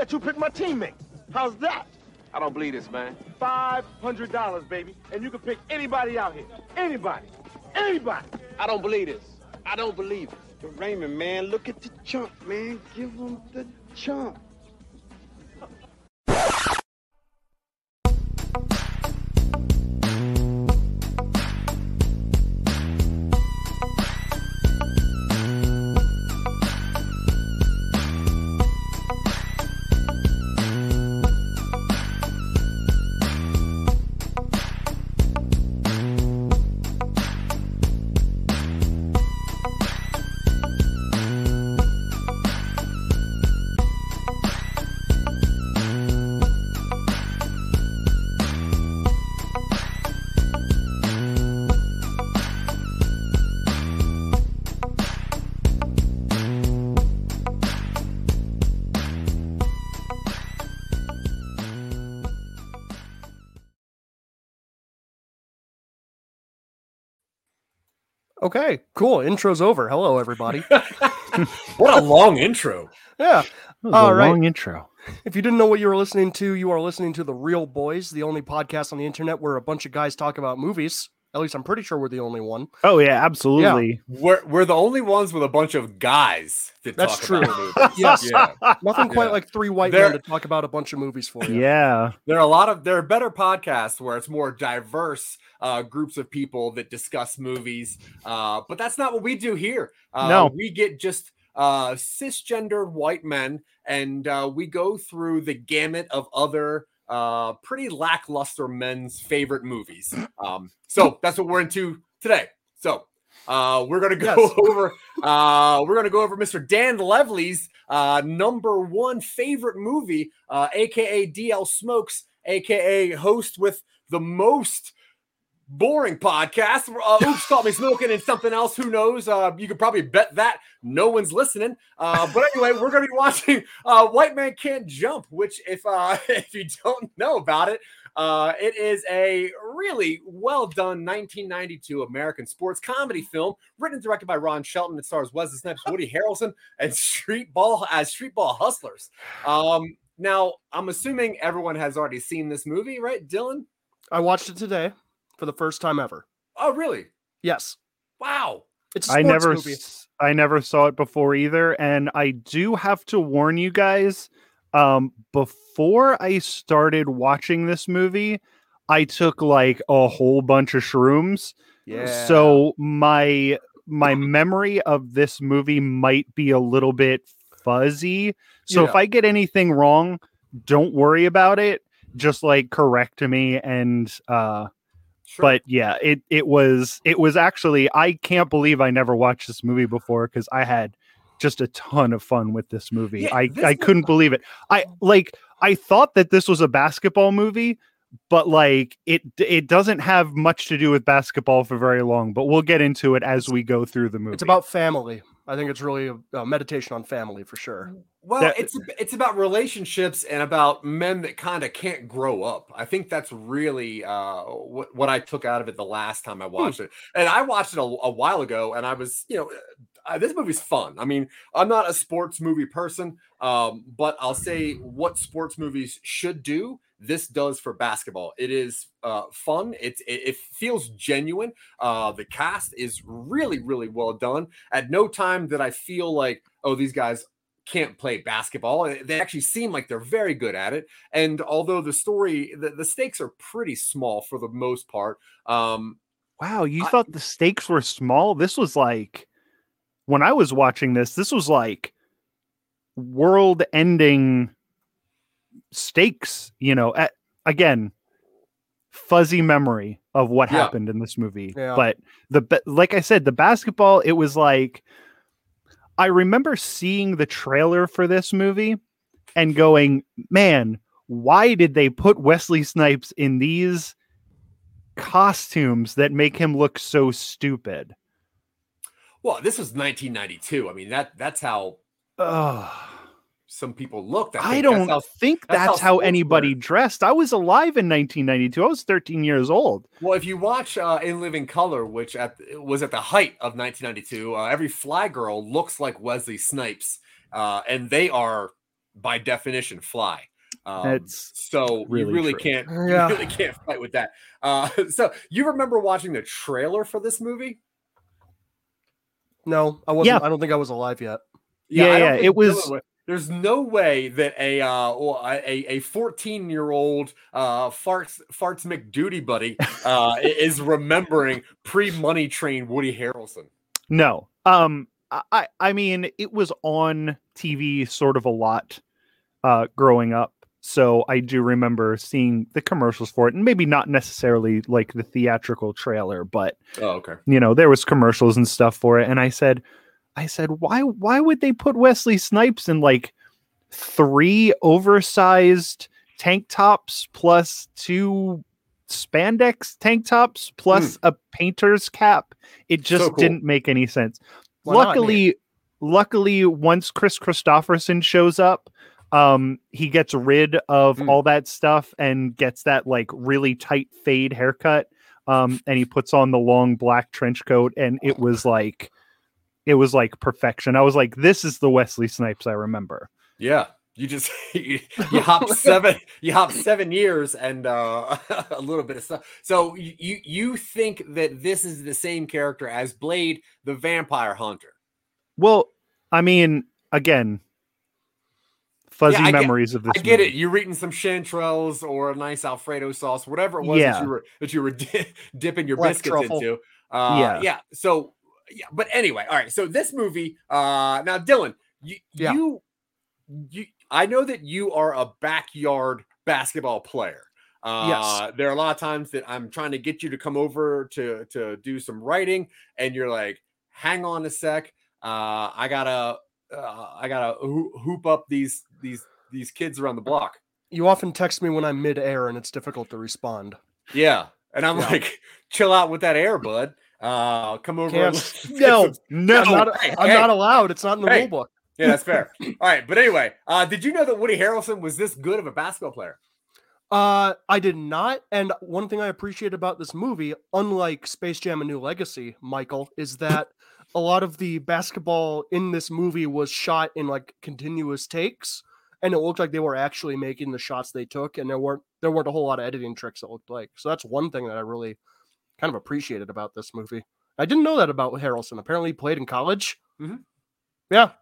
let you pick my teammate. How's that? I don't believe this, man. Five hundred dollars, baby, and you can pick anybody out here. Anybody. Anybody. I don't believe this. I don't believe it. But Raymond, man, look at the chump, man. Give him the chump. Okay, cool. Intro's over. Hello, everybody. what a long intro. Yeah. That All a right. long intro. If you didn't know what you were listening to, you are listening to The Reel Boys, the only podcast on the internet where a bunch of guys talk about movies. At least I'm pretty sure we're the only one. Oh yeah, absolutely. Yeah. We're we're the only ones with a bunch of guys that That's talk true. about movies. Yes. Yeah. Nothing quite Yeah. like three white There- men to talk about a bunch of movies for you. Yeah. There are a lot of there are better podcasts where it's more diverse uh, groups of people that discuss movies, uh, but that's not what we do here. Uh, No. we get just uh, cisgendered white men, and uh, we go through the gamut of other uh, pretty lackluster men's favorite movies. Um, so that's what we're into today. So. Uh, we're gonna go Yes. over. Uh, we're gonna go over Mr. Dan Levely's uh, number one favorite movie, uh, aka DL Smokes, aka host with the most boring podcast. Uh, Oops, caught me smoking and something else. Who knows? Uh, you could probably bet that no one's listening. Uh, but anyway, we're gonna be watching uh, White Man Can't Jump, which if uh, if you don't know about it. Uh, it is a really well done 1992 American sports comedy film written and directed by Ron Shelton. It stars Wesley Snipes, Woody Harrelson, and Street Ball as Street Ball Hustlers. Um, now, I'm assuming everyone has already seen this movie, right, Dylan? I watched it today for the first time ever. Oh, really? Yes. Wow. It's a I sports never movie. s- I never saw it before either and I do have to warn you guys um before I started watching this movie I took like a whole bunch of shrooms Yeah. so my my memory of this movie might be a little bit fuzzy so if I get anything wrong don't worry about it just like correct me and uh Sure. but yeah it it was it was actually i can't believe i never watched this movie before because i had just a ton of fun with this movie Yeah, i this i couldn't believe it i mm. like i thought that this was a basketball movie but like it it doesn't have much to do with basketball for very long but we'll get into it as we go through the movie It's about family. I think it's really a, a meditation on family for sure. Well, That- it's it's about relationships and about men that kind of can't grow up. I think that's really uh, what what I took out of it the last time I watched it. And I watched it a, a while ago, and I was, you know, uh, this movie's fun. I mean, I'm not a sports movie person, um, but I'll say what sports movies should do. This does for basketball. It is uh, fun. It's it, it feels genuine. Uh, the cast is really really well done. At no time did I feel like, oh, these guys can't play basketball. Uh, They actually seem like they're very good at it. And although the story, the, the stakes are pretty small for the most part. Um, wow you I- thought the stakes were small this was like when i was watching this this was like world ending stakes you know at, again fuzzy memory of what Yeah. happened in this movie Yeah. but the like i said the basketball it was like i remember seeing the trailer for this movie and going man why did they put wesley snipes in these costumes that make him look so stupid well, this was 1992. I mean, that that's how Ugh. Some people looked. I, think. don't That's how, think that's that's, how how, anybody work. dressed. I was alive in 1992. I was 13 years old. well, if you watch uh, In Living Color, which at was at the height of 1992, uh, every fly girl looks like Wesley Snipes, uh, and they are by definition fly. Um, It's so really you really true. can't Yeah. you really can't fight with that. Uh, so you remember watching the trailer for this movie? No, I wasn't. Yeah. I don't think I was alive yet. Yeah, I don't yeah, it was- Dylan There's no way that a uh, a a 14 year old uh, farts farts McDuty buddy uh, is remembering pre Money Train Woody Harrelson. No. Um I- I mean it was on TV sort of a lot uh growing up. So I do remember seeing the commercials for it and maybe not necessarily like the theatrical trailer, but Oh, okay. you know, there was commercials and stuff for it and I said I said why why would they put Wesley Snipes in like three oversized tank tops plus two spandex tank tops plus a painter's cap? It just cool. didn't make any sense. Why not, luckily, luckily, once Kris Kristofferson shows up, um, he gets rid of Mm. all that stuff and gets that like really tight fade haircut. Um, and he puts on the long black trench coat, and it was like, it was like perfection. I was like, this is the Wesley Snipes I remember. Yeah. You just you, you hop seven you hop seven years and uh, a little bit of stuff. So you you think that this is the same character as Blade, the vampire hunter? Well, I mean, again, fuzzy get- memories of this. I get it. You're eating some chanterelles or a nice Alfredo sauce, whatever it was that you were that you were di- dipping your Black biscuits truffle. into. Uh, Yeah. yeah. So yeah, but anyway, all right. So this movie, uh, now Dylan, you Yeah. you you, I know that you are a backyard basketball player. Uh, there are a lot of times that I'm trying to get you to come over to to do some writing, and you're like, "Hang on a sec, uh, I gotta, uh, I gotta hoo- hoop up these these these kids around the block." You often text me when I'm mid-air and it's difficult to respond. Yeah, and I'm Yeah. like, "Chill out with that air, bud. Uh, come over." and Can't- let's get no, No, I'm not, hey, I'm hey. not allowed. It's not in the Hey. rule book. Yeah, that's fair. All right, but anyway, uh, did you know that Woody Harrelson was this good of a basketball player? Uh, I did not. And one thing I appreciate about this movie, unlike Space Jam: A New Legacy, Michael, is that a lot of the basketball in this movie was shot in like continuous takes, and it looked like they were actually making the shots they took, and there weren't there weren't a whole lot of editing tricks. It looked like so. That's one thing that I really kind of appreciated about this movie. I didn't know that about Harrelson. Apparently, he played in college. Mhm. Yeah,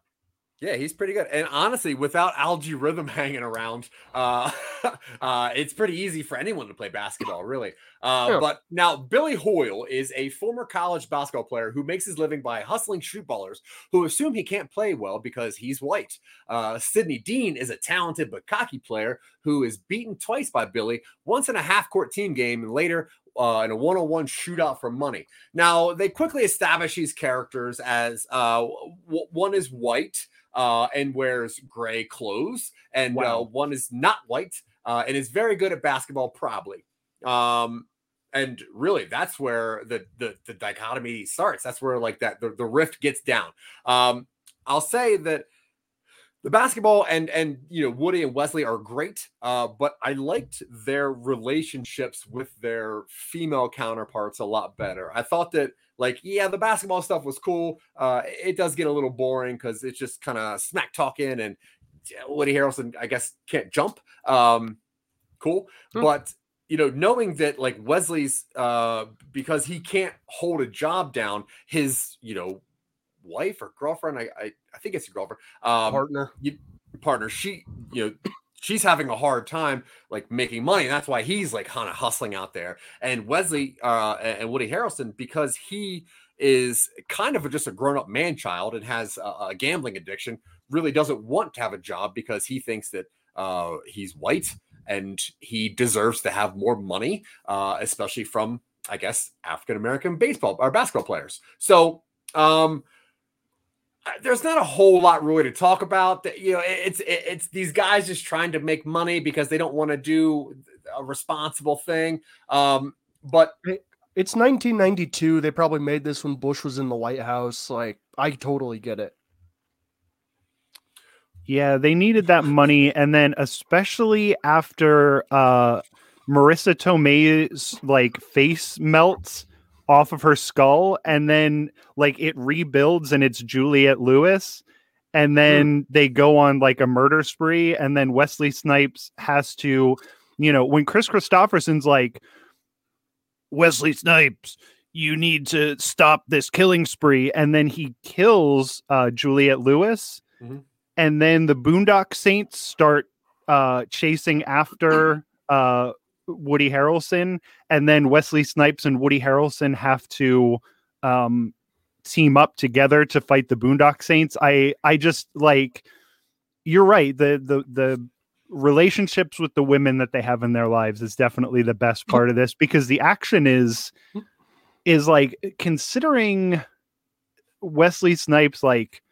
Yeah, he's pretty good. And honestly, without Al-G Rhythm hanging around, uh, uh, it's pretty easy for anyone to play basketball, really. Uh, Yeah. But now, Billy Hoyle is a former college basketball player who makes his living by hustling shoot ballers who assume he can't play well because he's white. Uh, Sidney Dean is a talented but cocky player who is beaten twice by Billy, once in a half court team game and later uh, in a one on one shootout for money. Now, they quickly establish these characters as uh, w- one is white uh, and wears gray clothes, and uh, Wow. one is not white uh, and is very good at basketball, probably. Um, and really, that's where the, the the dichotomy starts. That's where like that the, the rift gets down. Um, I'll say that the basketball and and you know Woody and Wesley are great, uh, but I liked their relationships with their female counterparts a lot better. I thought that like yeah, the basketball stuff was cool. Uh, it does get a little boring because it's just kind of smack talking and Woody Harrelson, I guess, can't jump. Um, cool, Hmm. but you know, knowing that like Wesley's uh, because he can't hold a job down, his you know wife or girlfriend, I I, I think it's a girlfriend, um, partner. partner, she you know she's having a hard time like making money. And that's why he's like kind of hustling out there. And Wesley uh, and Woody Harrelson, because he is kind of just a grown up man child and has a, a gambling addiction, really doesn't want to have a job because he thinks that uh, he's white and he deserves to have more money, uh, especially from, I guess, African American baseball or basketball players. So, um, there's not a whole lot really to talk about. That you know, it's it's these guys just trying to make money because they don't want to do a responsible thing. Um, but It's 1992. They probably made this when Bush was in the White House. Like, I totally get it. Yeah, they needed that money, and then especially after uh, Marisa Tomei's like face melts off of her skull, and then like it rebuilds and it's Juliette Lewis, and then they go on like a murder spree, and then Wesley Snipes has to, you know, when Kris Kristofferson's like, Wesley Snipes, you need to stop this killing spree, and then he kills uh, Juliette Lewis, Mhm. and then the Boondock Saints start uh, chasing after uh, Woody Harrelson, and then Wesley Snipes and Woody Harrelson have to um, team up together to fight the Boondock Saints. I I just like you're right. The the the relationships with the women that they have in their lives is definitely the best part of this because the action is is like considering Wesley Snipes like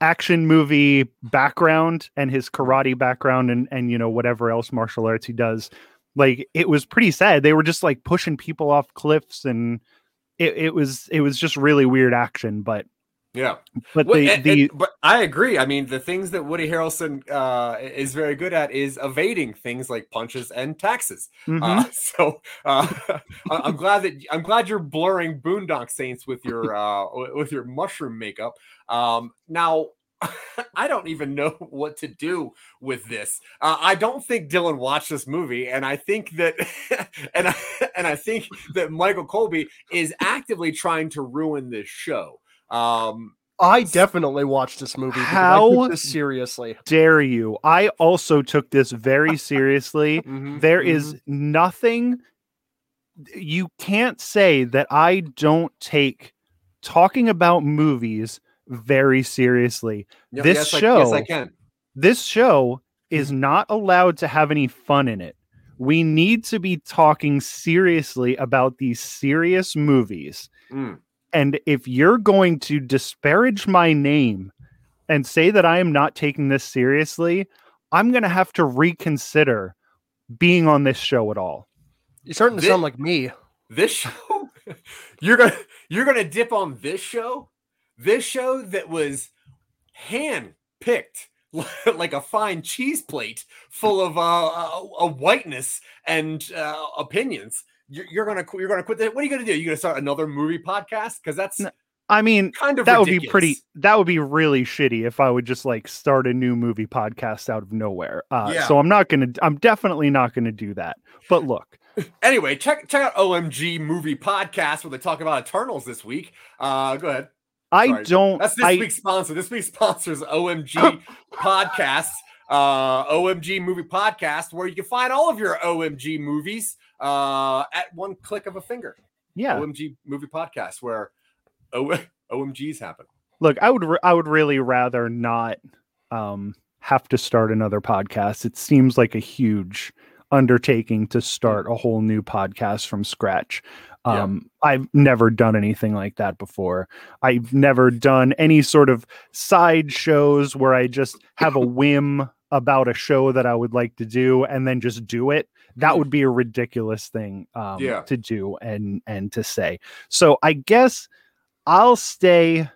action movie background and his karate background and and you know whatever else martial arts he does like it was pretty sad they were just like pushing people off cliffs and it, it was it was just really weird action but Yeah. but Well, the and- the and- but I agree. I mean, the things that Woody Harrelson uh, is very good at is evading things like punches and taxes. Mhm. Uh, so uh, I'm glad that I'm glad you're blurring Boondock Saints with your uh, with your mushroom makeup. Um, now. I don't even know what to do with this. Uh, I don't think Dylan watched this movie, and I think that, and I, and I think that Michael Colby is actively trying to ruin this show. Um, I definitely watched this movie. because I How- took this seriously. dare you i also took this very seriously mhm, There mhm. is nothing you can't say that I don't take talking about movies very seriously. Yeah, this yes, I, yes, show- I can. This show is not allowed to have any fun in it. We need to be talking seriously about these serious movies. Mm. And if you're going to disparage my name and say that I am not taking this seriously, I'm going to have to reconsider being on this show at all. You're starting to Thi- sound like me. This show, you're gonna you're gonna dip on this show, this show that was hand picked like a fine cheese plate full of uh, uh, uh whiteness and uh, opinions. You're, you're gonna you're gonna quit. that- What are you gonna do? You're gonna start another movie podcast? Because that's No, I mean, kind of that would be pretty that would be really shitty if i would just like start a new movie podcast out of nowhere uh Yeah. so i'm not gonna i'm definitely not gonna do that but look Anyway, check check out OMG movie podcast where they talk about Eternals this week. Uh, go ahead. I Sorry. don't That's this I, week's sponsor. This week's sponsor is OMG Podcast, uh, OMG Movie Podcast, where you can find all of your OMG movies uh, at one click of a finger. yeah OMG Movie Podcast, where o- OMGs happen. look i would re- i would really rather not um have to start another podcast it seems like a huge undertaking to start a whole new podcast from scratch Yeah. um i've never done anything like that before. I've never done any sort of side shows where i just have a whim about a show that i would like to do and then just do it. That would be a ridiculous thing um, Yeah. to do and and to say. So i guess i'll stay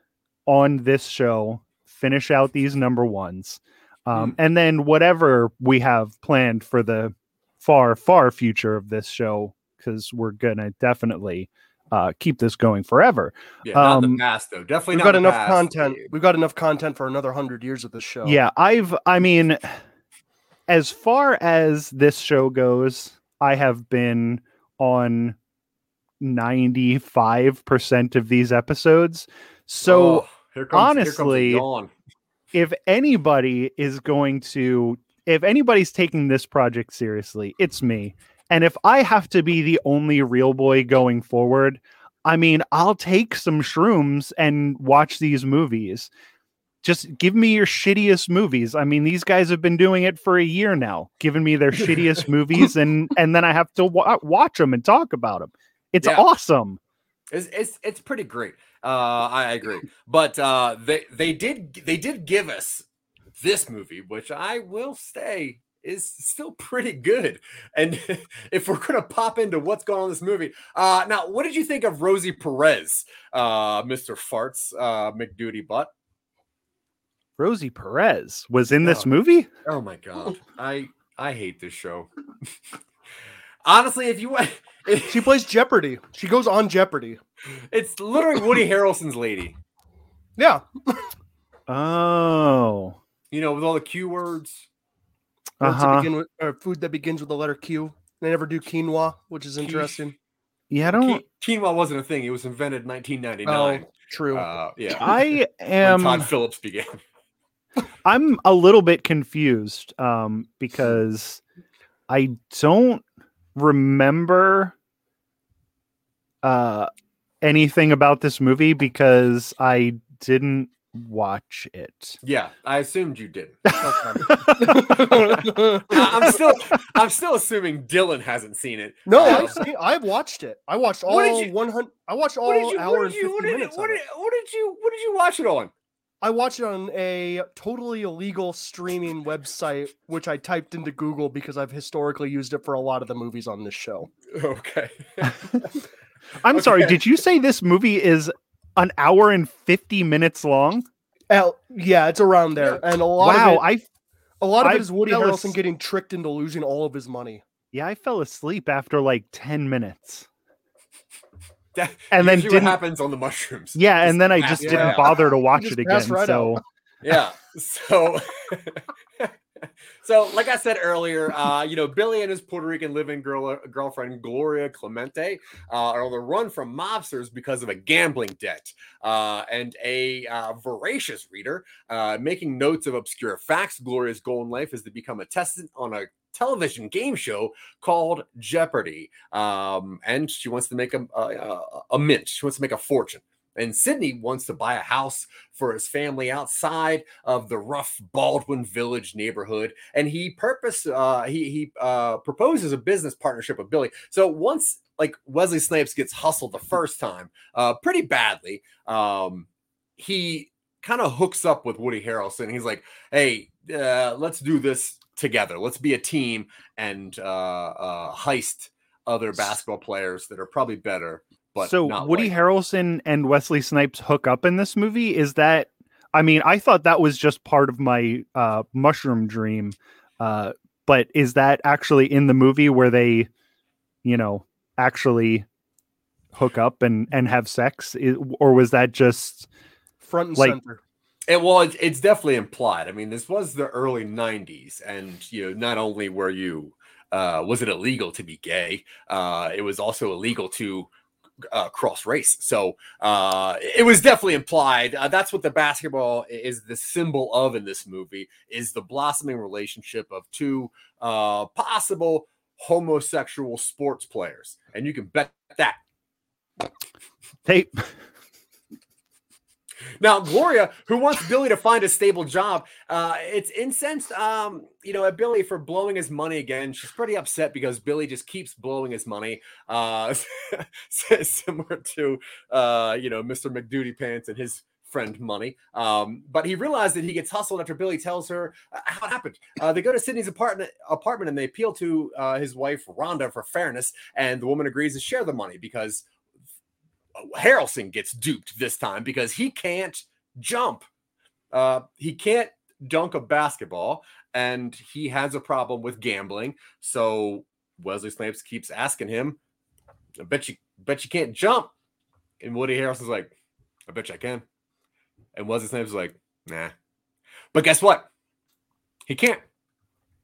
on this show finish out these number ones um, and then whatever we have planned for the far far future of this show because we're gonna definitely uh, keep this going forever Yeah, not Um, the past though. Definitely We've not got the enough past. content. We've got enough content for another hundred years of this show. yeah i've i mean as far as this show goes i have been on 95% of these episodes so Oh, here comes, here comes honestly, if anybody is going to if anybody's taking this project seriously it's me and if i have to be the only real boy going forward i mean i'll take some shrooms and watch these movies. Just give me your shittiest movies. I mean these guys have been doing it for a year now giving me their shittiest movies and and then i have to wa- watch them and talk about them it's Yeah. awesome. It's, it's it's pretty great. Uh, I agree, but uh, they they did they did give us this movie, which I will say is still pretty good. And if we're gonna pop into what's going on in this movie, uh, now what did you think of Rosie Perez, uh, Mister Farts, uh, McDuty Butt? rosie perez was in this Oh. movie Oh my god, I I hate this show. Honestly, if you want, She plays Jeopardy. She goes on Jeopardy. it's literally Woody Harrelson's lady. Yeah. Oh. You know, with all the Q words. Uh Words that huh. begin with, or food that begins with the letter Q. They never do quinoa, which is interesting. Yeah, I don't. Quinoa wasn't a thing. It was invented in 1999. True. Uh, yeah. I when am. Todd Phillips began. I'm a little bit confused um, because I don't remember uh, anything about this movie because I didn't watch it. Yeah, I assumed you didn't. I- I'm still, I'm still assuming Dylan hasn't seen it. no, Uh, I've seen, I've watched it. I watched all did you- 100. I watched all what did you? hour What and did you? 50 What did, minutes. what did, what did you? What did you watch it on? I watched it on a totally illegal streaming website, which I typed into Google because I've historically used it for a lot of the movies on this show. Okay. I'm sorry, did you say this movie is an hour and 50 minutes long? El- yeah, it's around there, and a lot Wow, of it, I a lot of I it is Woody fell Harrelson as- getting tricked into losing all of his money. yeah, I fell asleep after like 10 minutes. That, And then usually didn't- happens on the mushrooms. Yeah, and then I just right didn't out. bother to watch it again. right so out. Yeah. So, so like I said earlier, uh, you know, Billy and his Puerto Rican living girl girlfriend Gloria Clemente uh, are on the run from mobsters because of a gambling debt. Uh, and a uh, voracious reader uh, making notes of obscure facts. Gloria's goal in life is to become a contestant on a television game show called Jeopardy. Um, and she wants to make a, a, a mint. She wants to make a fortune. And Sydney wants to buy a house for his family outside of the rough Baldwin Village neighborhood, and he purpose uh, he he uh, proposes a business partnership with Billy. So once like Wesley Snipes gets hustled the first time, uh, pretty badly, um, he kind of hooks up with Woody Harrelson. He's like, "Hey, uh, let's do this together. Let's be a team and uh, uh, heist other basketball players that are probably better." But so Woody like- Harrelson and Wesley Snipes hook up in this movie. Is that? I mean, I thought that was just part of my uh, mushroom dream, uh, but is that actually in the movie where they, you know, actually hook up and and have sex, or was that just? Front and Like- center. It well, it's, it's definitely implied. I mean, this was the early '90s, and you know, not only were you uh, was it illegal to be gay, uh, it was also illegal to uh, cross race. So uh, it was definitely implied. Uh, that's what the basketball is the symbol of in this movie is the blossoming relationship of two uh, possible homosexual sports players, and you can bet that They Now, Gloria, who wants Billy to find a stable job, uh, it's incensed, um, you know, at Billy for blowing his money again. She's pretty upset because Billy just keeps blowing his money, uh, similar to, uh, you know, Mr. McDuty Pants and his friend money. Um, but he realized that he gets hustled after Billy tells her uh, how it happened. Uh, they go to Sydney's apartment, apartment and they appeal to uh, his wife, Rhonda, for fairness. And the woman agrees to share the money because Harrelson gets duped this time because he can't jump. Uh, he can't dunk a basketball, and he has a problem with gambling. So Wesley Snipes keeps asking him, "I bet you, bet you can't jump." And Woody Harrelson's like, "I bet you I can." And Wesley Snipes is like, "Nah." But guess what? He can't.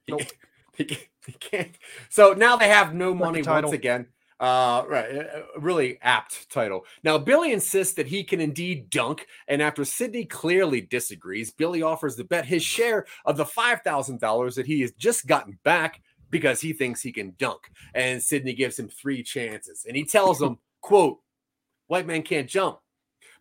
Nope. he, can't- he can't. So now they have no money once again. Uh, right. Really apt title. Now, Billy insists that he can indeed dunk. And after Sidney clearly disagrees, Billy offers to bet his share of the $5,000 that he has just gotten back because he thinks he can dunk. And Sidney gives him three chances. And he tells him, quote, white man can't jump.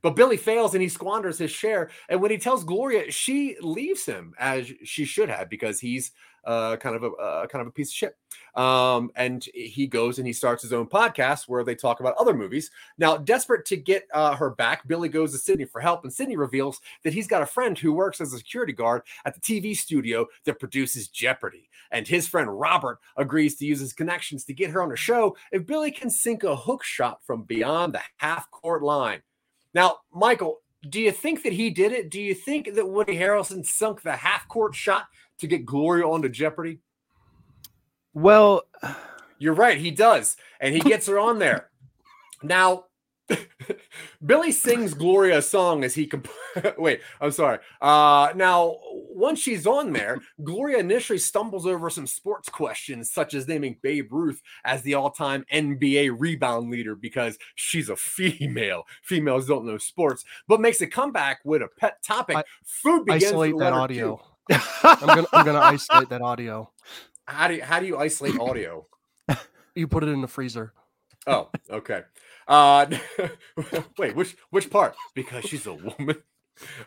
But Billy fails and he squanders his share. And when he tells Gloria, she leaves him as she should have because he's uh, kind of a uh, kind of a piece of shit. Um, and he goes and he starts his own podcast where they talk about other movies. Now, desperate to get uh, her back, Billy goes to Sydney for help, and Sydney reveals that he's got a friend who works as a security guard at the TV studio that produces Jeopardy. And his friend Robert agrees to use his connections to get her on a show if Billy can sink a hook shot from beyond the half court line. Now, Michael, do you think that he did it? Do you think that Woody Harrelson sunk the half court shot to get Gloria onto Jeopardy? well, You're right, he does. And he gets her on there. Now, Billy sings Gloria a song as he comp- wait, I'm sorry. Uh now once she's on there, Gloria initially stumbles over some sports questions such as naming Babe Ruth as the all-time NBA rebound leader because she's a female. Females don't know sports, but makes a comeback with a pet topic. I- Food begins Isolate that audio. I'm gonna I'm gonna isolate that audio. How do you, how do you isolate audio? You put it in the freezer. Oh, okay. Uh wait, which which part? Because she's a woman.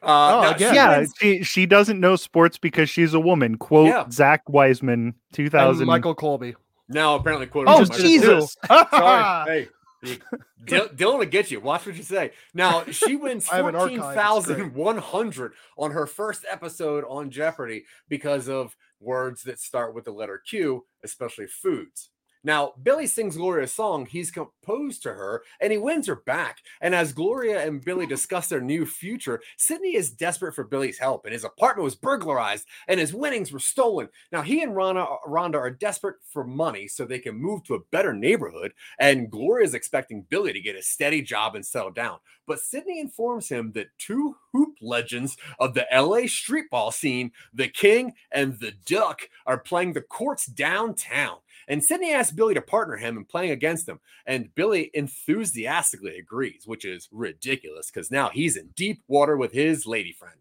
Uh Oh, now, again. yeah, she she doesn't know sports because she's a woman. Quote Yeah. Zach Wiseman, two And. Michael Colby. now apparently quote Oh, just did it too. Jesus. Sorry. Hey, Dil- Dylan will get you. Watch what you say. Now she wins I have an archive, fourteen it's thousand one hundred on her first episode on Jeopardy because of words that start with the letter Q, especially foods. Now, Billy sings Gloria's song he's composed to her, and he wins her back. And as Gloria and Billy discuss their new future, Sydney is desperate for Billy's help, and his apartment was burglarized, and his winnings were stolen. Now, he and Rhonda, Rhonda are desperate for money so they can move to a better neighborhood, and Gloria is expecting Billy to get a steady job and settle down. But Sydney informs him that two hoop legends of the LA streetball scene, the King and the Duck, are playing the courts downtown. And Sydney asks Billy to partner him in playing against him. And Billy enthusiastically agrees, which is ridiculous because now he's in deep water with his lady friend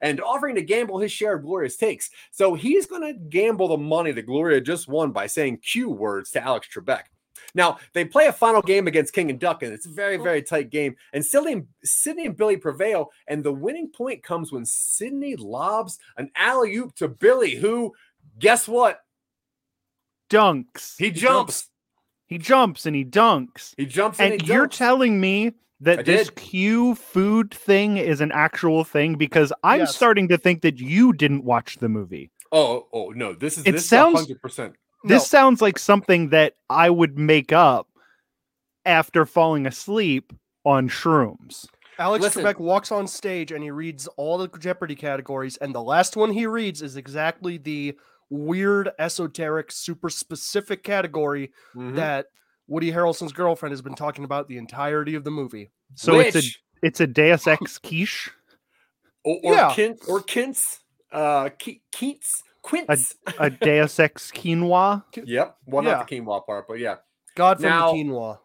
and offering to gamble his share of Gloria's takes. So he's going to gamble the money that Gloria just won by saying Q words to Alex Trebek. Now they play a final game against King and Duck, and it's a very, very tight game. And Sydney, Sydney and Billy prevail, and the winning point comes when Sydney lobs an alley oop to Billy, who, guess what? Dunks. He jumps. He jumps and he dunks. He jumps and, And he you're jumps. telling me I that this did. Q food thing is an actual thing because I'm Yes. starting to think that you didn't watch the movie. Oh, oh no! This is It this sounds- hundred percent. This sounds like something that I would make up after falling asleep on shrooms. Alex Listen. Trebek walks on stage and he reads all the Jeopardy categories, and the last one he reads is exactly the weird, esoteric, super specific category Mm-hmm. that Woody Harrelson's girlfriend has been talking about the entirety of the movie. So it's a it's a Deus Ex quiche. or or, Yeah. Kint, or Kintz, uh, Ke- Keats, Quints. a Deus Ex quinoa. yep, well, Yeah. not the quinoa part, but yeah. God from Now- the quinoa.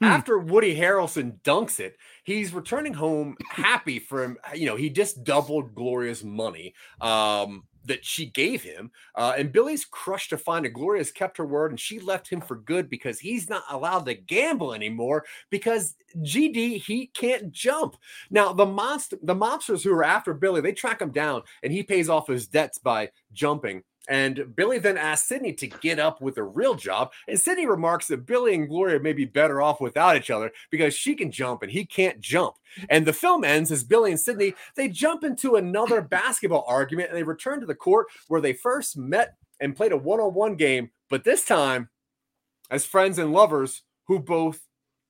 Hmm. After Woody Harrelson dunks it, he's returning home happy for him. You know, he just doubled glorious money um, that she gave him. Uh, and Billy's crushed to find that Gloria's kept her word and she left him for good because he's not allowed to gamble anymore because GD, he can't jump. Now, the monster, the mobsters who are after Billy, they track him down and he pays off his debts by jumping. And Billy then asks Sydney to get up with a real job. And Sydney remarks that Billy and Gloria may be better off without each other because she can jump and he can't jump. And the film ends as Billy and Sydney they jump into another basketball argument and they return to the court where they first met and played a one-on-one game, but this time as friends and lovers who both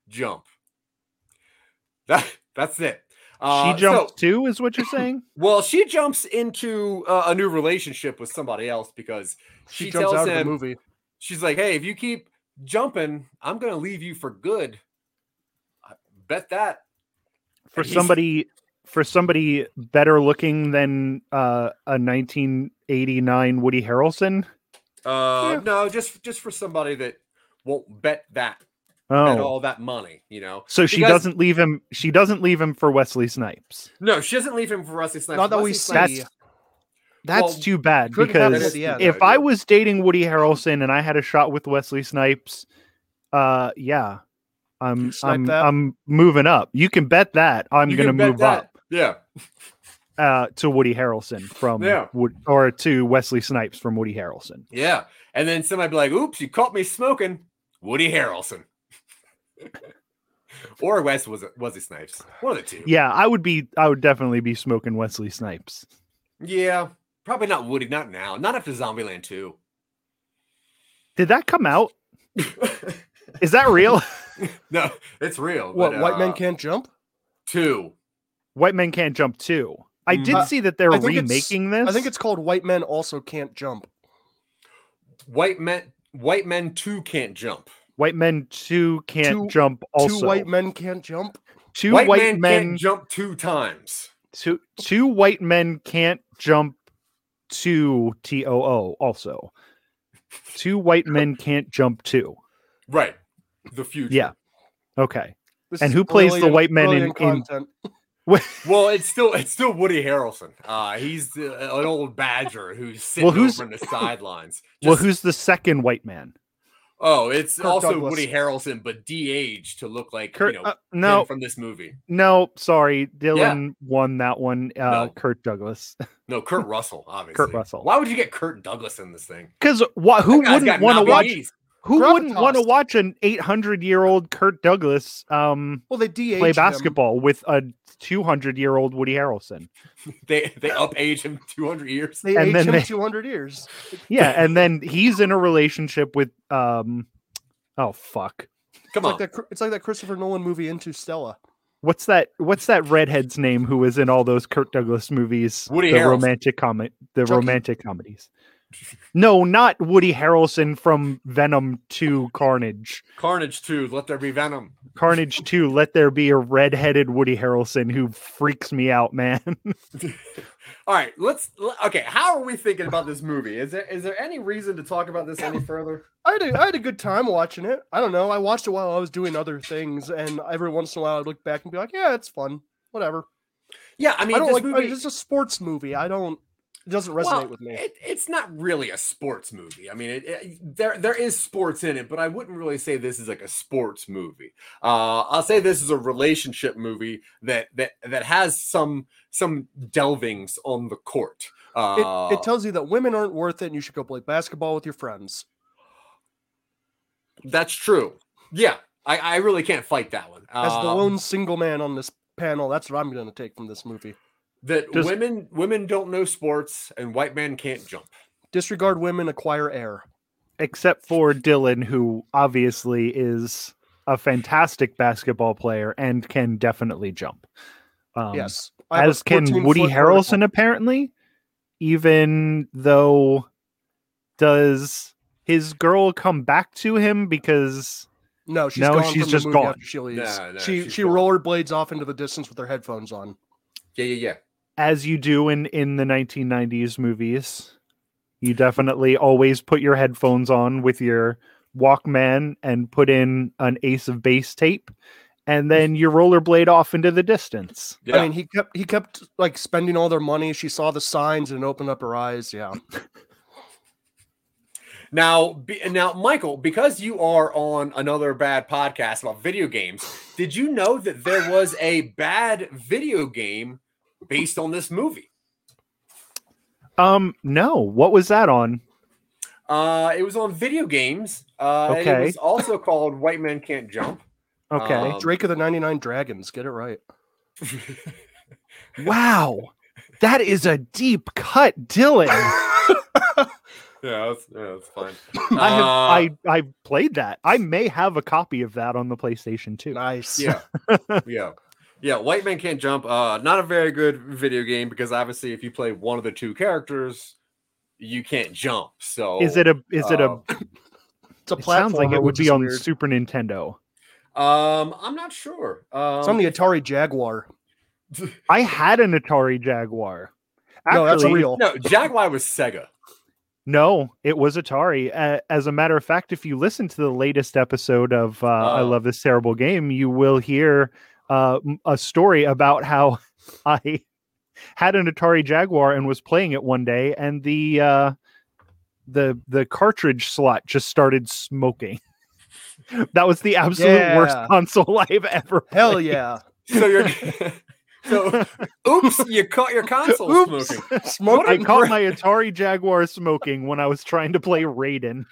jump. That that's it. Uh, she jumps so- too, is what you're saying? well, she jumps into uh, a new relationship with somebody else because She, she, jumps tells out of him, the movie. she's like, "Hey, if you keep jumping, I'm gonna leave you for good." I bet that. For somebody for somebody better looking than uh, a 1989 Woody Harrelson. Uh, Yeah. no, just just for somebody that won't bet that bet Oh, all that money, you know. so she because- doesn't leave him. She doesn't leave him for Wesley Snipes. No, she doesn't leave him for Wesley Snipes. Not that we Wesley see. Snipes- That's- That's Well, too bad because the end. if I was dating Woody Harrelson and I had a shot with Wesley Snipes, uh, yeah, I'm I'm that? I'm moving up. You can bet that I'm You gonna move that. up Yeah, uh, to Woody Harrelson from Yeah. Wood or to Wesley Snipes from Woody Harrelson. yeah. And then somebody be like, "Oops, you caught me smoking." Woody Harrelson. or Wes was it Wesley Snipes. One of the two. Yeah, I would be. I would definitely be smoking Wesley Snipes. Yeah, probably not Woody. Not now. Not after Zombieland 2. Did that come out? Is that real? no, it's real. What, but, white men uh, can't jump? Two. White Men Can't Jump two. I did Uh, see that they're I think it's- remaking this. I think it's called White Men Also Can't Jump. White men. White men two can't jump. White Men Two Can't Two- Jump. Also, Two white men can't jump. two white, white, man men, can't jump two times. two two white men can't jump Two T O O. Also, two white men can't jump two. Right. The future. Yeah. Okay. This And who plays the white men in- brilliant in- Well, it's still it's still Woody Harrelson. Uh, he's uh, an old badger who's sitting Well, who's- over in the sidelines. well, who's the second white man? Oh, it's Kirk also Douglas. Woody Harrelson, but de-aged to look like Kurt. you know uh, no, from this movie. no. Sorry, Dylan won that one. Uh, No. Kurt Douglas. No, Kurt Russell, obviously. Kurt Russell. Why would you get Kurt Douglas in this thing? Because wha- who wouldn't want to watch? Nominees. Who wouldn't want to watch an 800 year old Kurt Douglas um, Well, they de play basketball with a 200 year old Woody Harrelson? They they up age him 200 years. They And aged then him they- 200 years. Yeah, and then he's in a relationship with um, oh fuck, Come It's like on. that. It's like that Christopher Nolan movie Interstellar. what's that? What's that redhead's name who was in all those Kurt Douglas movies? Woody the Harrelson. romantic comic, the Chucky. romantic comedies. No, not Woody Harrelson from Venom 2 Carnage. Carnage 2, Let There Be Venom. Carnage 2, let there be a redheaded Woody Harrelson who freaks me out, man. All right, let's okay. How are we thinking about this movie? Is there is there any reason to talk about this any further? I had, a, I had a good time watching it. I don't know. I watched it while I was doing other things, and every once in a while I'd look back and be like, "Yeah, it's fun. Whatever." Yeah, I mean, I don't this like. movie, It's a sports movie. I don't. It doesn't resonate well, with me. It, it's not really a sports movie. I mean, it, it- there there is sports in it, but I wouldn't really say this is like a sports movie. Uh, I'll say this is a relationship movie that that that has some some delvings on the court. Uh, it, it tells you that women aren't worth it, and you should go play basketball with your friends. that's true. Yeah, I, I really can't fight that one. As the Um, lone single man on this panel, that's what I'm going to take from this movie. That Does- women women don't know sports and white men can't jump. Disregard women, acquire air. Except for Dylan, who obviously is a fantastic basketball player and can definitely jump. Um, yes, I have a as can 14 Woody Harrelson vertical. apparently. Even though, does his girl come back to him because No, she's No, gone she's just gone. she leaves. No, no, she she's she gone. rollerblades off into the distance with her headphones on. Yeah, yeah, yeah. As you do in in the 1990s movies, you definitely always put your headphones on with your Walkman and put in an Ace of Base tape, and then you rollerblade off into the distance. Yeah. I mean, he kept he kept like spending all their money. She saw the signs and opened up her eyes. Yeah, Now, be, now, Michael, because you are on another bad podcast about video games, did you know that there was a bad video game based on this movie? Um, no, what was that on? Uh, it was on video games. Uh, It Okay. was also called White Men Can't Jump. Okay, Um, Drake of the ninety nine Dragons. Get it right. wow, that is a deep cut, Dylan. Yeah, that's, yeah, that's fine. I have Uh, I I played that. I may have a copy of that on the PlayStation 2. Nice. yeah, yeah, yeah. White Man Can't Jump. Uh, not a very good video game because obviously, if you play one of the two characters, you can't jump. So, Is it a is it a uh, It's a it sounds like it would be on weird. Super Nintendo. Um, I'm not sure. Um, It's on the Atari Jaguar. I had an Atari Jaguar. no, that's real. no, Jaguar was Sega. No, it was Atari. Uh, as a matter of fact, if you listen to the latest episode of uh, I Oh. Love This Terrible Game, you will hear uh, m- a story about how I had an Atari Jaguar and was playing it one day, and the uh, the the cartridge slot just started smoking. that was the absolute worst console I've ever. Hell played. yeah. So you're so oops, you caught your console Oops. smoking. Smoke I caught my Atari Jaguar smoking when I was trying to play Raiden.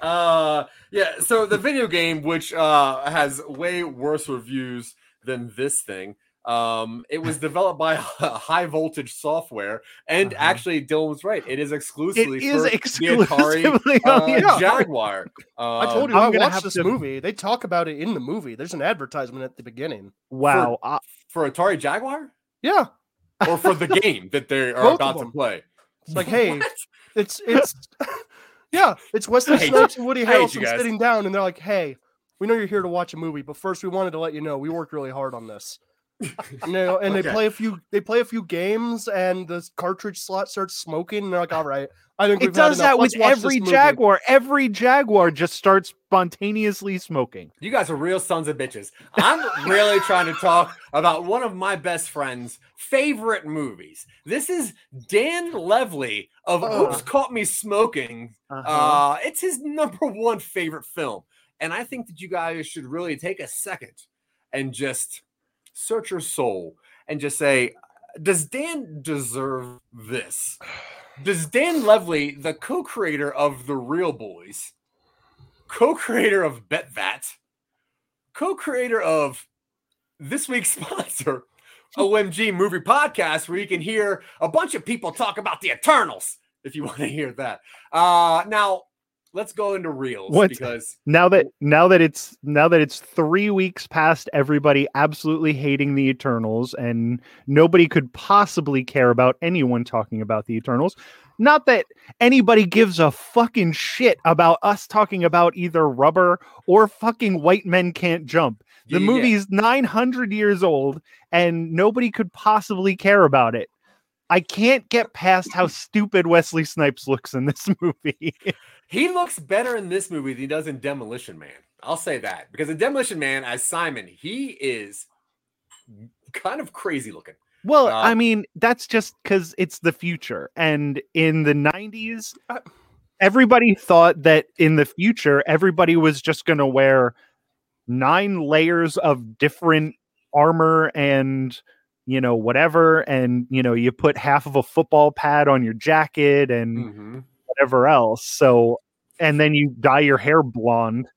Uh yeah, so the video game which uh has way worse reviews than this thing. Um it was developed by High Voltage Software and Uh-huh. actually Dylan was right. It is exclusively It is for the Atari uh, Yeah. Jaguar. I told Um, you I'm gonna watched this to- movie. They talk about it in the movie. There's an advertisement at the beginning. Wow. I- for Atari Jaguar Yeah, or for the game that they are Both about to play. it's like, hey, it's it's yeah, it's Wesley Snipes and Woody Harrelson sitting down, and they're like, hey, we know you're here to watch a movie, but first we wanted to let you know we worked really hard on this. You know, and Okay. they play a few they play a few games and the cartridge slot starts smoking and they're like, all right, I think It we've does enough. that Let's with every. Jaguar. Every Jaguar just starts spontaneously smoking. You guys are real sons of bitches. I'm really trying to talk about one of my best friends' favorite movies. This is Dan Levely of Oops Caught Me Smoking. Uh-huh. Uh, it's his number one favorite film. And I think that you guys should really take a second and just search your soul and just say, does Dan deserve this? Does Dan Levely, the co creator of The Reel Boys, co creator of Bet That, co creator of this week's sponsor, OMG Movie Podcast, where you can hear a bunch of people talk about the Eternals if you want to hear that. Uh, now, let's go into reels What? because now that now that it's now that it's three weeks past everybody absolutely hating the Eternals and nobody could possibly care about anyone talking about the Eternals. Not that anybody gives a fucking shit about us talking about either rubber or fucking white men can't jump. The yeah. movie's 900 years old and nobody could possibly care about it. I can't get past how stupid Wesley Snipes looks in this movie. He looks better in this movie than he does in Demolition Man. I'll say that because in Demolition Man, as Simon, he is kind of crazy looking. Well, Uh, I mean, that's just because it's the future. And in the 90s, Uh, everybody thought that in the future, everybody was just going to wear nine layers of different armor and, you know, whatever. And, you know, you put half of a football pad on your jacket and Mhm. whatever else. So, and then you dye your hair blonde.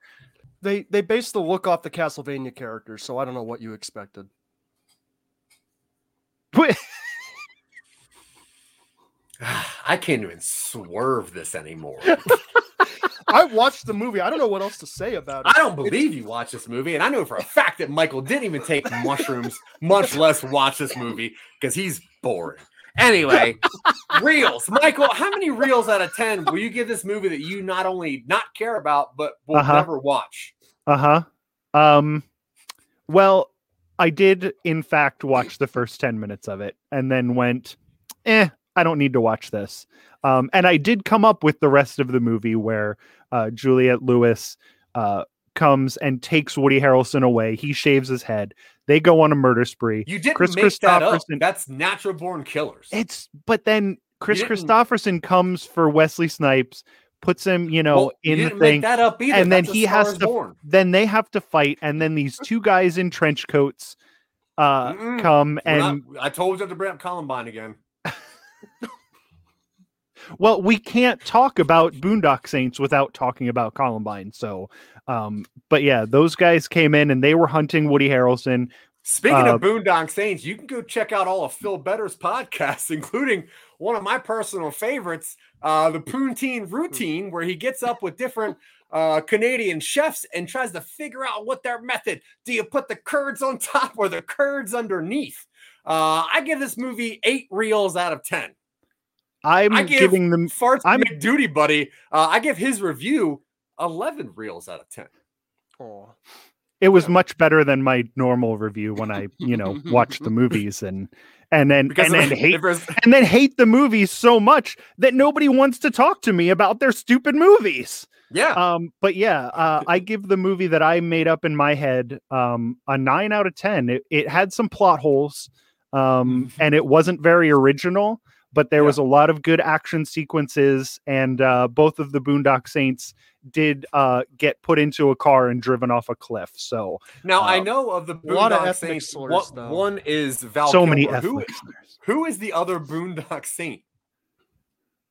They they based the look off the Castlevania characters, so I don't know what you expected. I can't even swerve this anymore. I watched the movie. I don't know what else to say about it. I don't believe you watched this movie, and I know for a fact that Michael didn't even take mushrooms, much less watch this movie because he's bored. Anyway, reels, Michael. How many reels out of ten will you give this movie that you not only not care about but will Uh-huh. never watch? Uh-huh. Um well, I did in fact watch the first 10 minutes of it and then went, "Eh, I don't need to watch this." Um and I did come up with the rest of the movie where uh Juliette Lewis uh comes and takes Woody Harrelson away. He shaves his head. They go on a murder spree. You didn't Chris make that up. That's natural born killers. It's but then Kris Kristofferson comes for Wesley Snipes, puts him, you know, Well, you in the didn't thing that up either. and then That's a he has to- Born. then they have to fight and then these two guys in trench coats uh come We're not- and I told you to bring up Columbine again. Well we can't talk about boondock saints without talking about columbine so um but yeah those guys came in and they were hunting woody harrelson Speaking Uh, of Boondock Saints, you can go check out all of Phil Better's podcasts, including one of my personal favorites, uh, the Poutine Routine, where he gets up with different uh, Canadian chefs and tries to figure out what their method. Do you put the curds on top or the curds underneath? Uh, I give this movie eight reels out of ten. i'm I give giving them Farts I'm- duty buddy. Uh, I give his review eleven reels out of ten. Aw. it was much better than my normal review when i you know watched the movies and and then Because and of- then hate if and then hate the movies so much that nobody wants to talk to me about their stupid movies yeah, um but yeah uh, i give the movie that i made up in my head um a nine out of ten it, it had some plot holes um and it wasn't very original but there Yeah. was a lot of good action sequences and uh both of the boondock saints did uh get put into a car and driven off a cliff so Now I Um, know of the a lot of Boondock Saints. slurs, What though. one is Val? so many Kilmer. Who, ethnic slurs. who is the other Boondock Saint?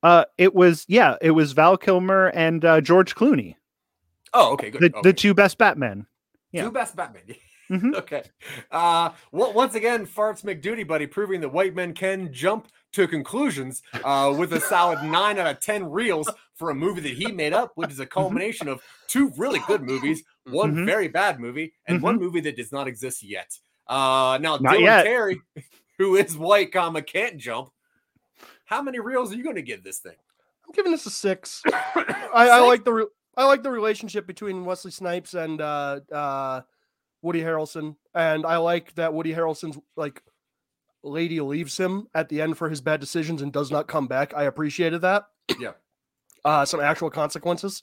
uh it was yeah it was val kilmer and uh george clooney Oh, okay, good. the, okay. the two best batmen yeah. two best Batman. Mhm. okay. Uh, well, once again, farts McDuty, buddy, proving that white men can jump to conclusions uh, with a solid nine out of ten reels for a movie that he made up, which is a culmination of two really good movies, one Mhm. very bad movie, and one movie that does not exist yet. Uh, now, Not Dylan yet. Terry, who is white, comma can't jump. How many reels are you going to give this thing? I'm giving this a six. I, I like the re- I like the relationship between Wesley Snipes and uh, uh, Woody Harrelson, and I like that Woody Harrelson's like lady leaves him at the end for his bad decisions and does not come back. I appreciated that. Yeah. Uh, some actual consequences.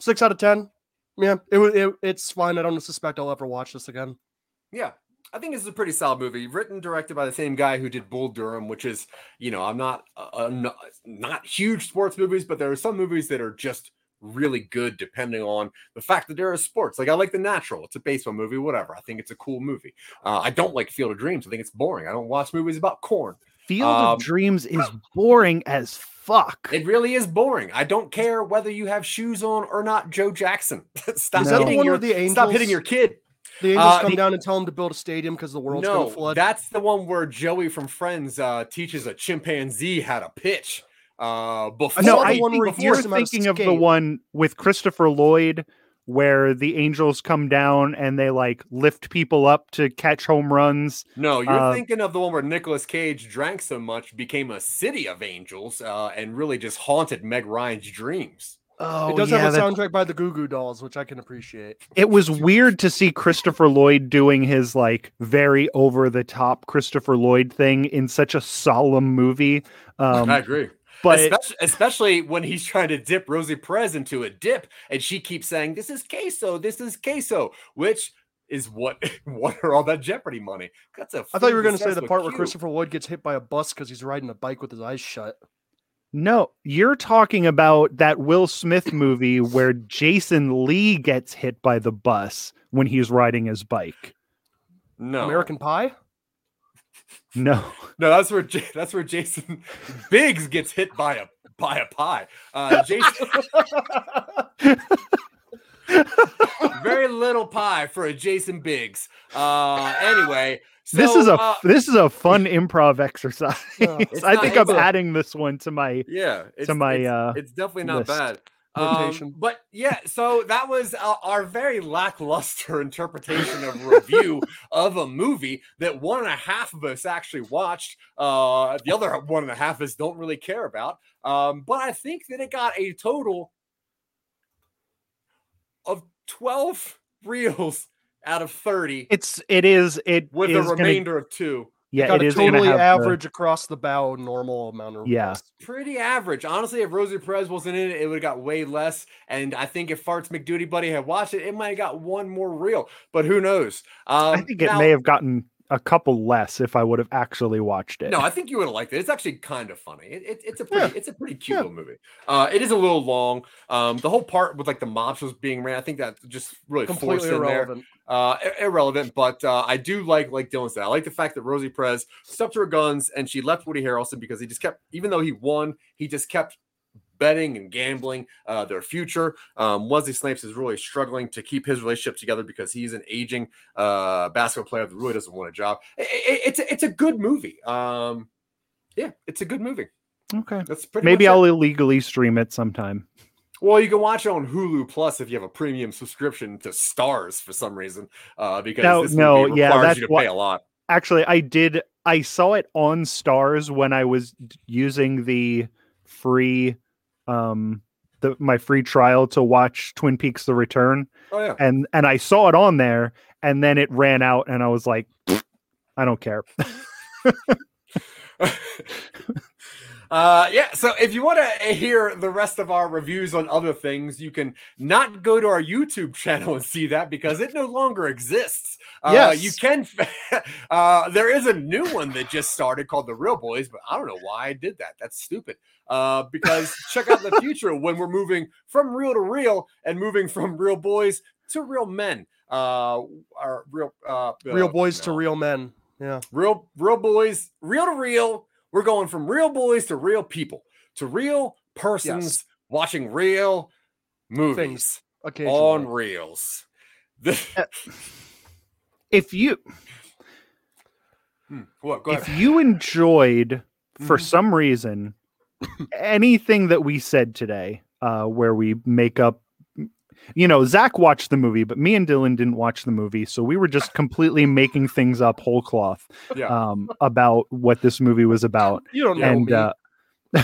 Six out of ten. Yeah, it was. It, it's fine. I don't suspect I'll ever watch this again. Yeah. I think this is a pretty solid movie, written directed by the same guy who did Bull Durham, which is, you know, I'm not uh, uh, not, not huge sports movies, but there are some movies that are just really good depending on the fact that there are sports. Like I like The Natural. It's a baseball movie, whatever. I think it's a cool movie. Uh, I don't like Field of Dreams. I think it's boring. I don't watch movies about corn. Field Um, of Dreams is boring as fuck. It really is boring. I don't care whether you have shoes on or not, Joe Jackson. stop the hitting your the stop hitting your kid. The Angels Uh, come the- down and tell him to build a stadium because the world's no, gonna flood. that's the one where Joey from Friends uh, teaches a chimpanzee how to pitch. Uh, before no, the I one where he think you're forced him out of thinking of the one with Christopher Lloyd where the Angels come down and they like lift people up to catch home runs. No, you're Uh, thinking of the one where Nicolas Cage drank so much, became a city of angels, uh, and really just haunted Meg Ryan's dreams. Oh, it does yeah, have a that- soundtrack by the Goo Goo Dolls, which I can appreciate. it was weird to see Christopher Lloyd doing his like very over the top Christopher Lloyd thing in such a solemn movie. Um, I agree. But especially, especially when he's trying to dip Rosie Perez into a dip, and she keeps saying, "This is queso, this is queso," which is what what are all that Jeopardy money? That's a. I thought you were going going to say the part where Christopher Wood gets hit by a bus because he's riding a bike with his eyes shut. no, you're talking about that Will Smith movie where Jason Lee gets hit by the bus when he's riding his bike. No, American Pie. No. no, that's where J- that's where Jason Biggs gets hit by a by a pie. Uh, Jason, very little pie for a Jason Biggs. Uh, anyway, this is a uh, this is a fun improv exercise. I not- think I'm a- adding this one to my yeah it's, my, it's, uh, it's definitely not list. bad um, but yeah so that was our, our very lackluster interpretation of review of a movie that one and a half of us actually watched. Uh the other one and a half of us don't really care about. Um but i think that it got a total of 12 reels out of 30 it's it is it with is a gonna- remainder of two yeah Got it a is totally have the- average across the bow normal amount of Yeah. reviews. pretty average. Honestly, if Rosie Perez wasn't in it, it would have got way less. And I think if Farts McDuty Buddy had watched it, it might have got one more reel. But who knows? Um, I think it now- may have gotten a couple less if I would have actually watched it. No, I think you would have liked it. It's actually kind of funny. It, it- it's a pretty, Yeah. it's a pretty cute Yeah. little movie. Uh, it is a little long. Um, the whole part with like the mobsters being ran, I think that just really Completely forced in there. irrelevant. uh i- irrelevant but uh i do like like dylan said i like the fact that rosie perez stuck to her guns and she left woody harrelson because he just kept even though he won he just kept betting and gambling uh their future um wesley snipes is really struggling to keep his relationship together because he's an aging uh basketball player that really doesn't want a job I- I- it's a, it's a good movie um yeah it's a good movie Okay. that's pretty Maybe. I'll illegally stream it sometime. Well, you can watch it on Hulu Plus if you have a premium subscription to Stars for some reason. Uh, because No, this no, yeah, that's you to what- pay a lot. Actually, I did. I saw it on Stars when I was using the free, um, the my free trial to watch Twin Peaks: The Return, Oh yeah, and and I saw it on there, and then it ran out, and I was like, I don't care. uh, yeah. So if you want to hear the rest of our reviews on other things, you can not go to our YouTube channel and see that because it no longer exists. Uh, Yes. you can. uh, there is a new one that just started called The Reel Boys, but I don't know why I did that. That's stupid. Uh, because check out the future when we're moving from real to real and moving from real boys to real men. Uh, our real uh, Real uh, boys to real men. Yeah. real real boys real to real we're going from real boys to real people to real persons watching real movies Things. on reels If you Hmm, what if you enjoyed for Mhm. some reason anything that we said today uh where we make up you know zach watched the movie but me and dylan didn't watch the movie so we were just completely making things up whole cloth yeah um about what this movie was about You don't know and me. uh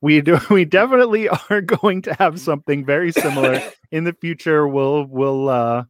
we do we definitely are going to have something very similar in the future. We'll we'll uh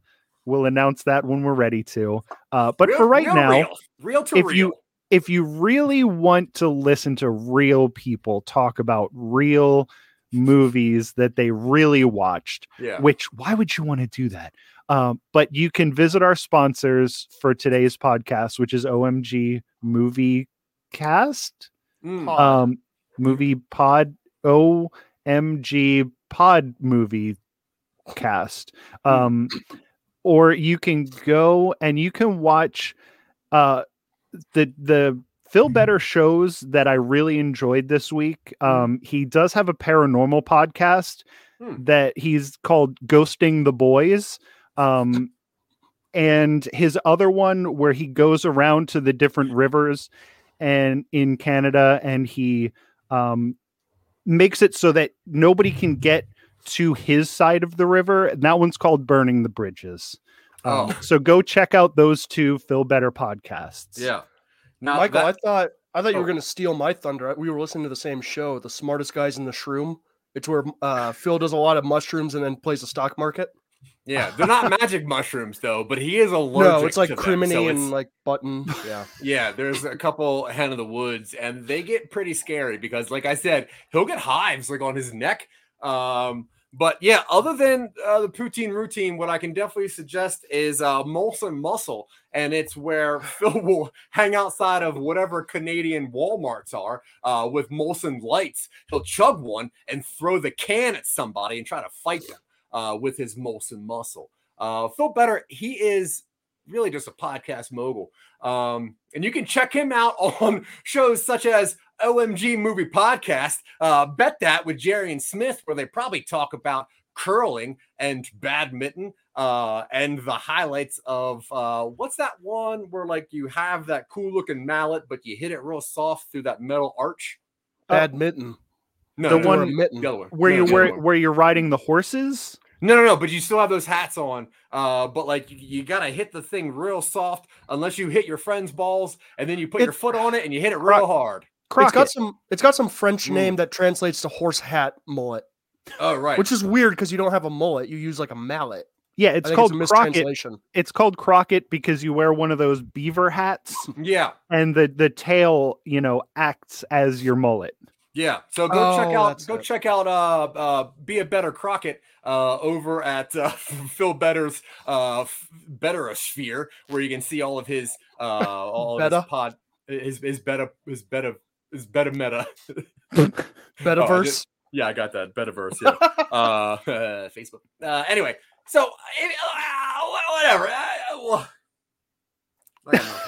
we'll announce that when we're ready to. Uh but Real- for right real now, real, real to if real. you if you really want to listen to real people talk about real movies that they really watched, yeah. which why would you want to do that? Um, but you can visit our sponsors for today's podcast, which is OMG Movie Cast, Mm. Um, Movie Pod, OMG Pod Movie Cast. Um, or you can go and you can watch uh, the the Phil Better shows that I really enjoyed this week. Um, he does have a paranormal podcast Hmm. that he's called Ghosting the Boys. Um, and his other one where he goes around to the different rivers and in Canada and he um, makes it so that nobody can get to his side of the river. And that one's called Burning the Bridges. Um, Oh. So go check out those two Phil Better podcasts. Yeah. Now Michael, that- I thought I thought you were Oh. going to steal my thunder. We were listening to the same show, The Smartest Guys in the Shroom. It's where uh, Phil does a lot of mushrooms and then plays the stock market. yeah, they're not magic mushrooms though, but he is allergic. no, it's like cremini so and like button. Yeah. Yeah, there's a couple hen of the woods, and they get pretty scary because, like I said, he'll get hives like on his neck. Um, but yeah, other than uh, the poutine routine, what I can definitely suggest is uh, Molson Muscle, and it's where Phil will hang outside of whatever Canadian WalMarts are uh, with Molson lights. He'll chug one and throw the can at somebody and try to fight them uh, with his Molson Muscle. Uh, Phil Better, he is really just a podcast mogul. Um, and you can check him out on shows such as OMG Movie Podcast, uh, Bet That with Jerry and Smith, where they probably talk about curling and badminton uh, and the highlights of uh, what's that one where like you have that cool looking mallet, but you hit it real soft through that metal arch? Badminton. No, The no, Or no, a one mitten. the one. Where No, you where where you're riding the horses? No, no, no, but you still have those hats on. Uh, but like you, you gotta hit the thing real soft unless you hit your friend's balls and then you put It- your foot on it and you hit it real hard. It's Crockett. got some. It's got some French Mm. name that translates to horse hat mullet, Oh, right. which is weird because you don't have a mullet. You use like a mallet. yeah, it's think called a Crockett. It's called Crockett because you wear one of those beaver hats yeah, and the the tail, you know, acts as your mullet. Yeah. So go check Oh, out go it. check out uh uh be a better Crockett uh over at uh, Phil Better's uh Betterosphere where you can see all of his uh all of his pod his his beta his beta his beta meta. Betaverse. Yeah, I got that. Betaverse, yeah. uh, Facebook. Uh, anyway, so uh, whatever. Uh, well, I.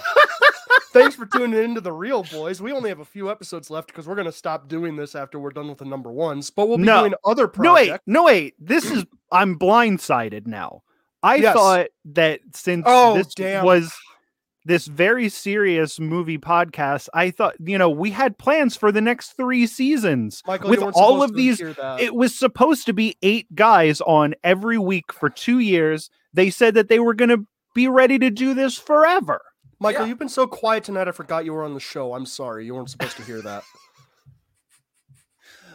Thanks for tuning into the Reel Boys. We only have a few episodes left because we're gonna stop doing this after we're done with the number ones. But we'll be No. doing other projects. No wait, no wait. This is I'm blindsided now. I Yes. thought that since Oh, this damn. was this very serious movie podcast, I thought you know we had plans for the next three seasons. Michael, with all of these. It was supposed to be eight guys on every week for two years. They said that they were going to be ready to do this forever. Michael, Yeah. you've been so quiet tonight. I forgot you were on the show. I'm sorry. You weren't supposed to hear that.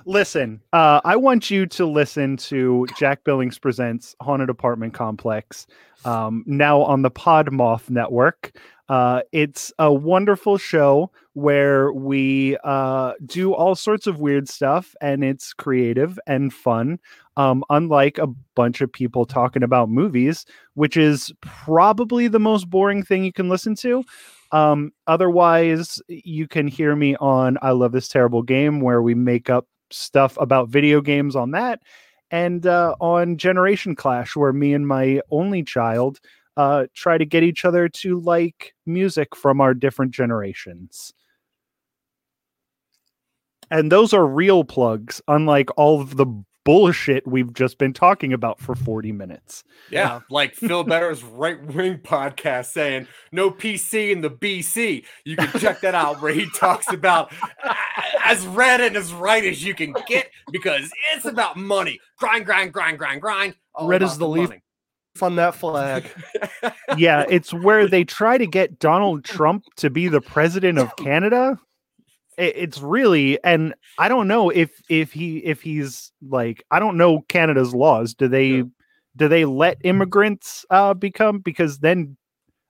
Listen, uh, I want you to listen to Jack Billings Presents Haunted Apartment Complex, um, now on the Podmoth Network. Uh, it's a wonderful show where we uh, do all sorts of weird stuff, and it's creative and fun. Um, unlike a bunch of people talking about movies, which is probably the most boring thing you can listen to. Um, otherwise, you can hear me on I Love This Terrible Game, where we make up stuff about video games on that, and uh, on Generation Clash, where me and my only child uh, try to get each other to like music from our different generations. And those are real plugs, unlike all of the bullshit we've just been talking about for 40 minutes. Yeah, Yeah. like Phil Better's right wing podcast saying no PC in the BC. You can check that out where he talks about as red and as right as you can get because it's about money. Grind, grind, grind, grind, grind. all Red is as the leaf. money. Fun that flag. Yeah, it's where they try to get Donald Trump to be the president of Canada. it's really and i don't know if if he if he's like i don't know canada's laws do they Yeah. do they let immigrants uh become because then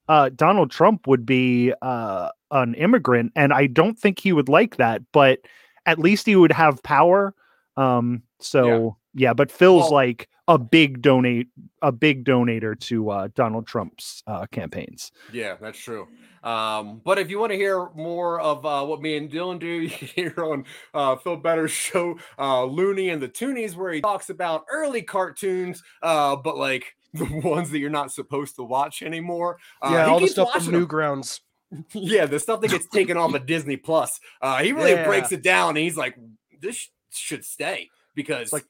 uh donald trump would be uh an immigrant and i don't think he would like that but at least he would have power um so yeah, but phil's Well- like a big donate a big donator to uh donald trump's uh campaigns Yeah, that's true. Um, but if you want to hear more of uh, what me and Dylan do, you can hear on uh, Phil Better's show, uh, Looney and the Toonies, where he talks about early cartoons, uh, but like the ones that you're not supposed to watch anymore. Uh, yeah, all the stuff from them. Newgrounds. Yeah, the stuff that gets taken off of Disney Plus. Uh, he really Yeah. breaks it down, and he's like, "This sh- should stay because like-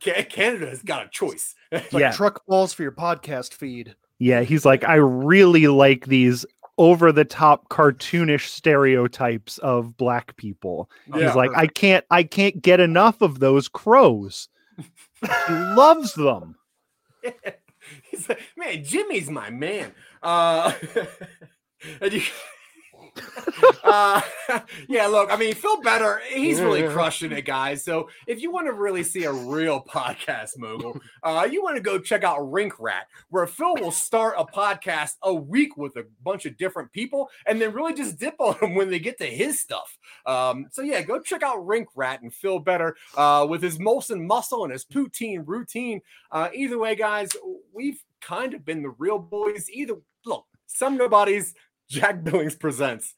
Canada has got a choice." Like Yeah. truck balls for your podcast feed. Yeah, he's like, I really like these over the top cartoonish stereotypes of black people. Yeah. he's like, I can't I can't get enough of those crows. he loves them. He's like, man, Jimmy's my man. Uh, and you, uh, yeah, look, I mean, Phil Better, he's really crushing it, guys. So if you want to really see a real podcast mogul, uh, you want to go check out Rink Rat, where Phil will start a podcast a week with a bunch of different people and then really just dip on them when they get to his stuff. Um, so yeah, go check out Rink Rat and Phil Better uh, with his Molson muscle and his poutine routine. Uh, either way, guys, we've kind of been the real boys. Either look, some nobodies. Jack Billings presents.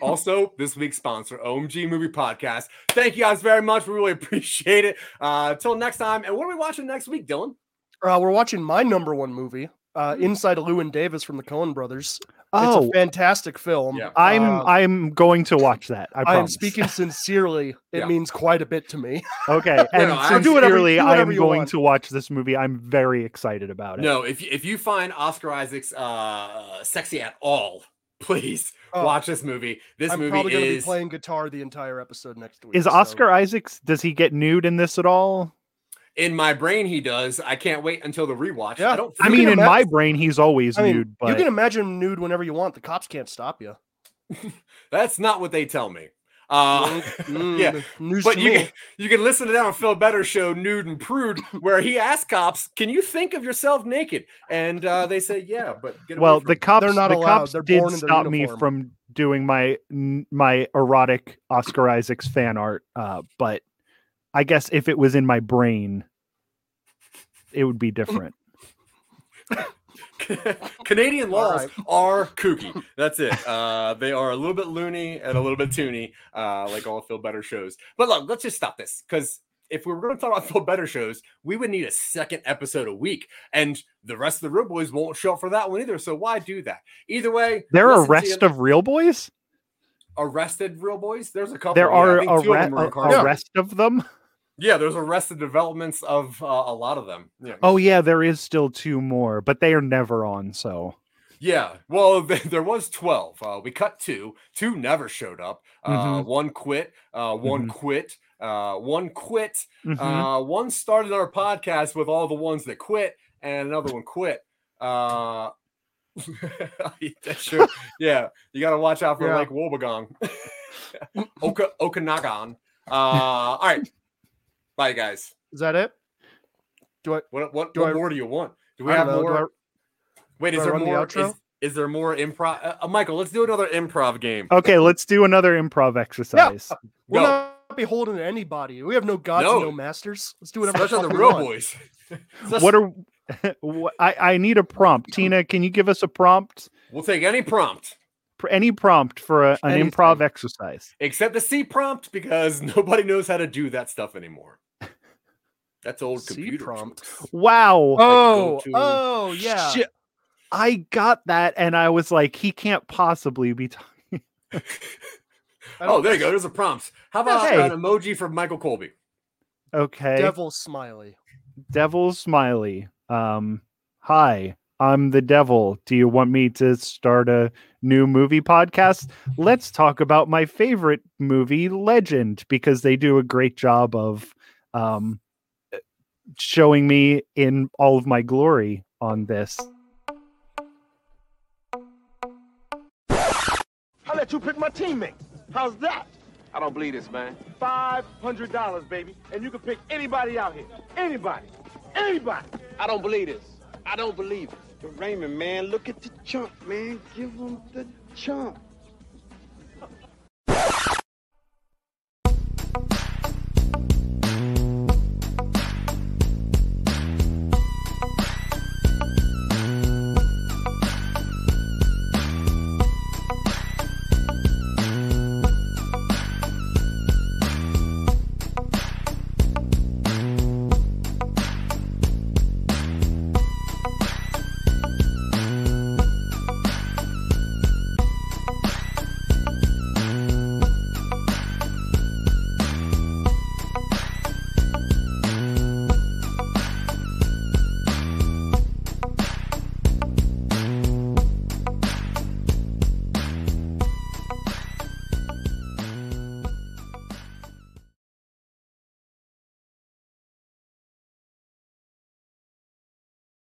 Also, this week's sponsor, OMG Movie Podcast. Thank you guys very much. We really appreciate it. Uh, until next time. And what are we watching next week, Dylan? Uh, we're watching my number one movie, uh, Inside Llewyn Davis from the Coen Brothers. Oh, It's a fantastic film. Yeah. I'm Uh, I'm going to watch that. I I am speaking sincerely. It Yeah. means quite a bit to me. Okay, and no, I'll sincerely, do whatever- do I whatever am going want. to watch this movie. I'm very excited about it. No, if you, if you find Oscar Isaac's uh, sexy at all, please Oh, watch this movie. This I'm movie probably going to be is playing guitar the entire episode next week. Is so- Oscar Isaacs? Does he get nude in this at all? In my brain. He does. I can't wait until the rewatch. Yeah. I don't. I mean, in ima- my brain, he's always I mean, nude. But you can imagine him nude whenever you want. The cops can't stop you. That's not what they tell me. Uh, yeah, Mm, news but to you me. can, you can listen to that on Phil Better show, Nude and Prude, where he asks cops, "Can you think of yourself naked?" And uh, they say, "Yeah," but get well, the me." cops, They're not the allowed. cops They're did born stop me from doing my my erotic Oscar Isaacs fan art. Uh, but I guess if it was in my brain, it would be different. Canadian laws right. are kooky. That's it. Uh, they are a little bit loony and a little bit toony, uh, like all Phil Better shows. But look, let's just stop this because if we were going to talk about Phil Better shows, we would need a second episode a week, and the rest of the Reel Boys won't show up for that one either. So why do that? Either way, There are listen to rest of real boys. arrested Real Boys. There's a couple. There are think a, two of re- them are in a, a rest of them. Yeah, there's arrested developments of uh, a lot of them. Yeah. Oh yeah, there is still two more, but they are never on. So Yeah, well, there was 12. Uh, we cut two. Two never showed up. Uh, Mhm. One quit. Uh, one quit. Uh, one quit. mhm. Uh, one started our podcast with all the ones that quit, and another one quit. Uh, that's true. Yeah, you got to watch out for Yeah. Lake Wobegon. Oka Okanagan. Uh, all right. Bye, guys. Is that it? Do I? What what, Do what I- more do you want? Do we I have know, more? I- Wait, is there run the more? Is, is there more improv? Uh, uh, Michael, let's do another improv game. okay, let's do another improv exercise. We're Go. not beholden to anybody. We have no gods and No. no masters. Let's do whatever. Especially the the real want. boys. What are I, I need a prompt. Tina, can you give us a prompt? We'll take any prompt Any prompt for a, an Anything. improv exercise. except the C prompt because nobody knows how to do that stuff anymore. That's old C computer prompt. jokes. Wow. Oh, go to- oh, yeah. Shit. I got that and I was like, he can't possibly be talking. Oh, there you go. There's a prompt. How about Hey. an emoji from Michael Colby? Okay. Devil smiley. Devil Smiley. Um, hi, I'm the devil. Do you want me to start a new movie podcast? Let's talk about my favorite movie, Legend, because they do a great job of um, showing me in all of my glory on this. I let you pick my teammate. How's that? I don't believe this, man. Five hundred dollars, baby, and you can pick anybody out here. Anybody. Anybody. I don't believe this. I don't believe it. But Raymond, man, look at the chump, man. Give him the chump.